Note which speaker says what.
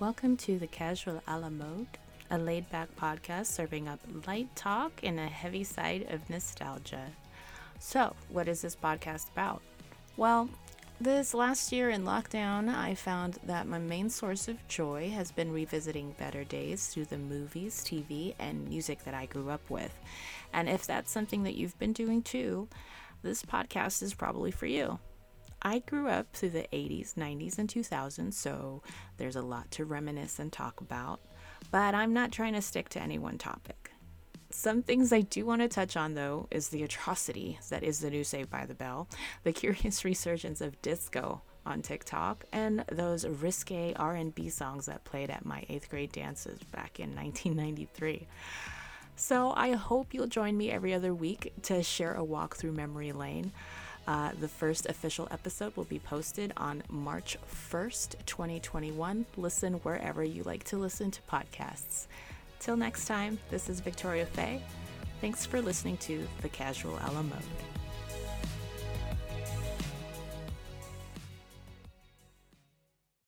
Speaker 1: Welcome to the Casual a la Mode, a laid back podcast serving up light talk and a heavy side of nostalgia. So, what is this podcast about? Well, this last year in lockdown, I found that my main source of joy has been revisiting better days through the movies, TV, and music that I grew up with. And if that's something that you've been doing too, this podcast is probably for you. I grew up through the 80s, 90s, and 2000s, so there's a lot to reminisce and talk about, but I'm not trying to stick to any one topic. Some things I do want to touch on though is the atrocity that is the new Saved by the Bell, the curious resurgence of disco on TikTok, and those risque R&B songs that played at my 8th grade dances back in 1993. So I hope you'll join me every other week to share a walk through memory lane. Uh, the first official episode will be posted on March 1st, 2021. Listen wherever you like to listen to podcasts. Till next time, this is Victoria Faye. Thanks for listening to The Casual a la Mode.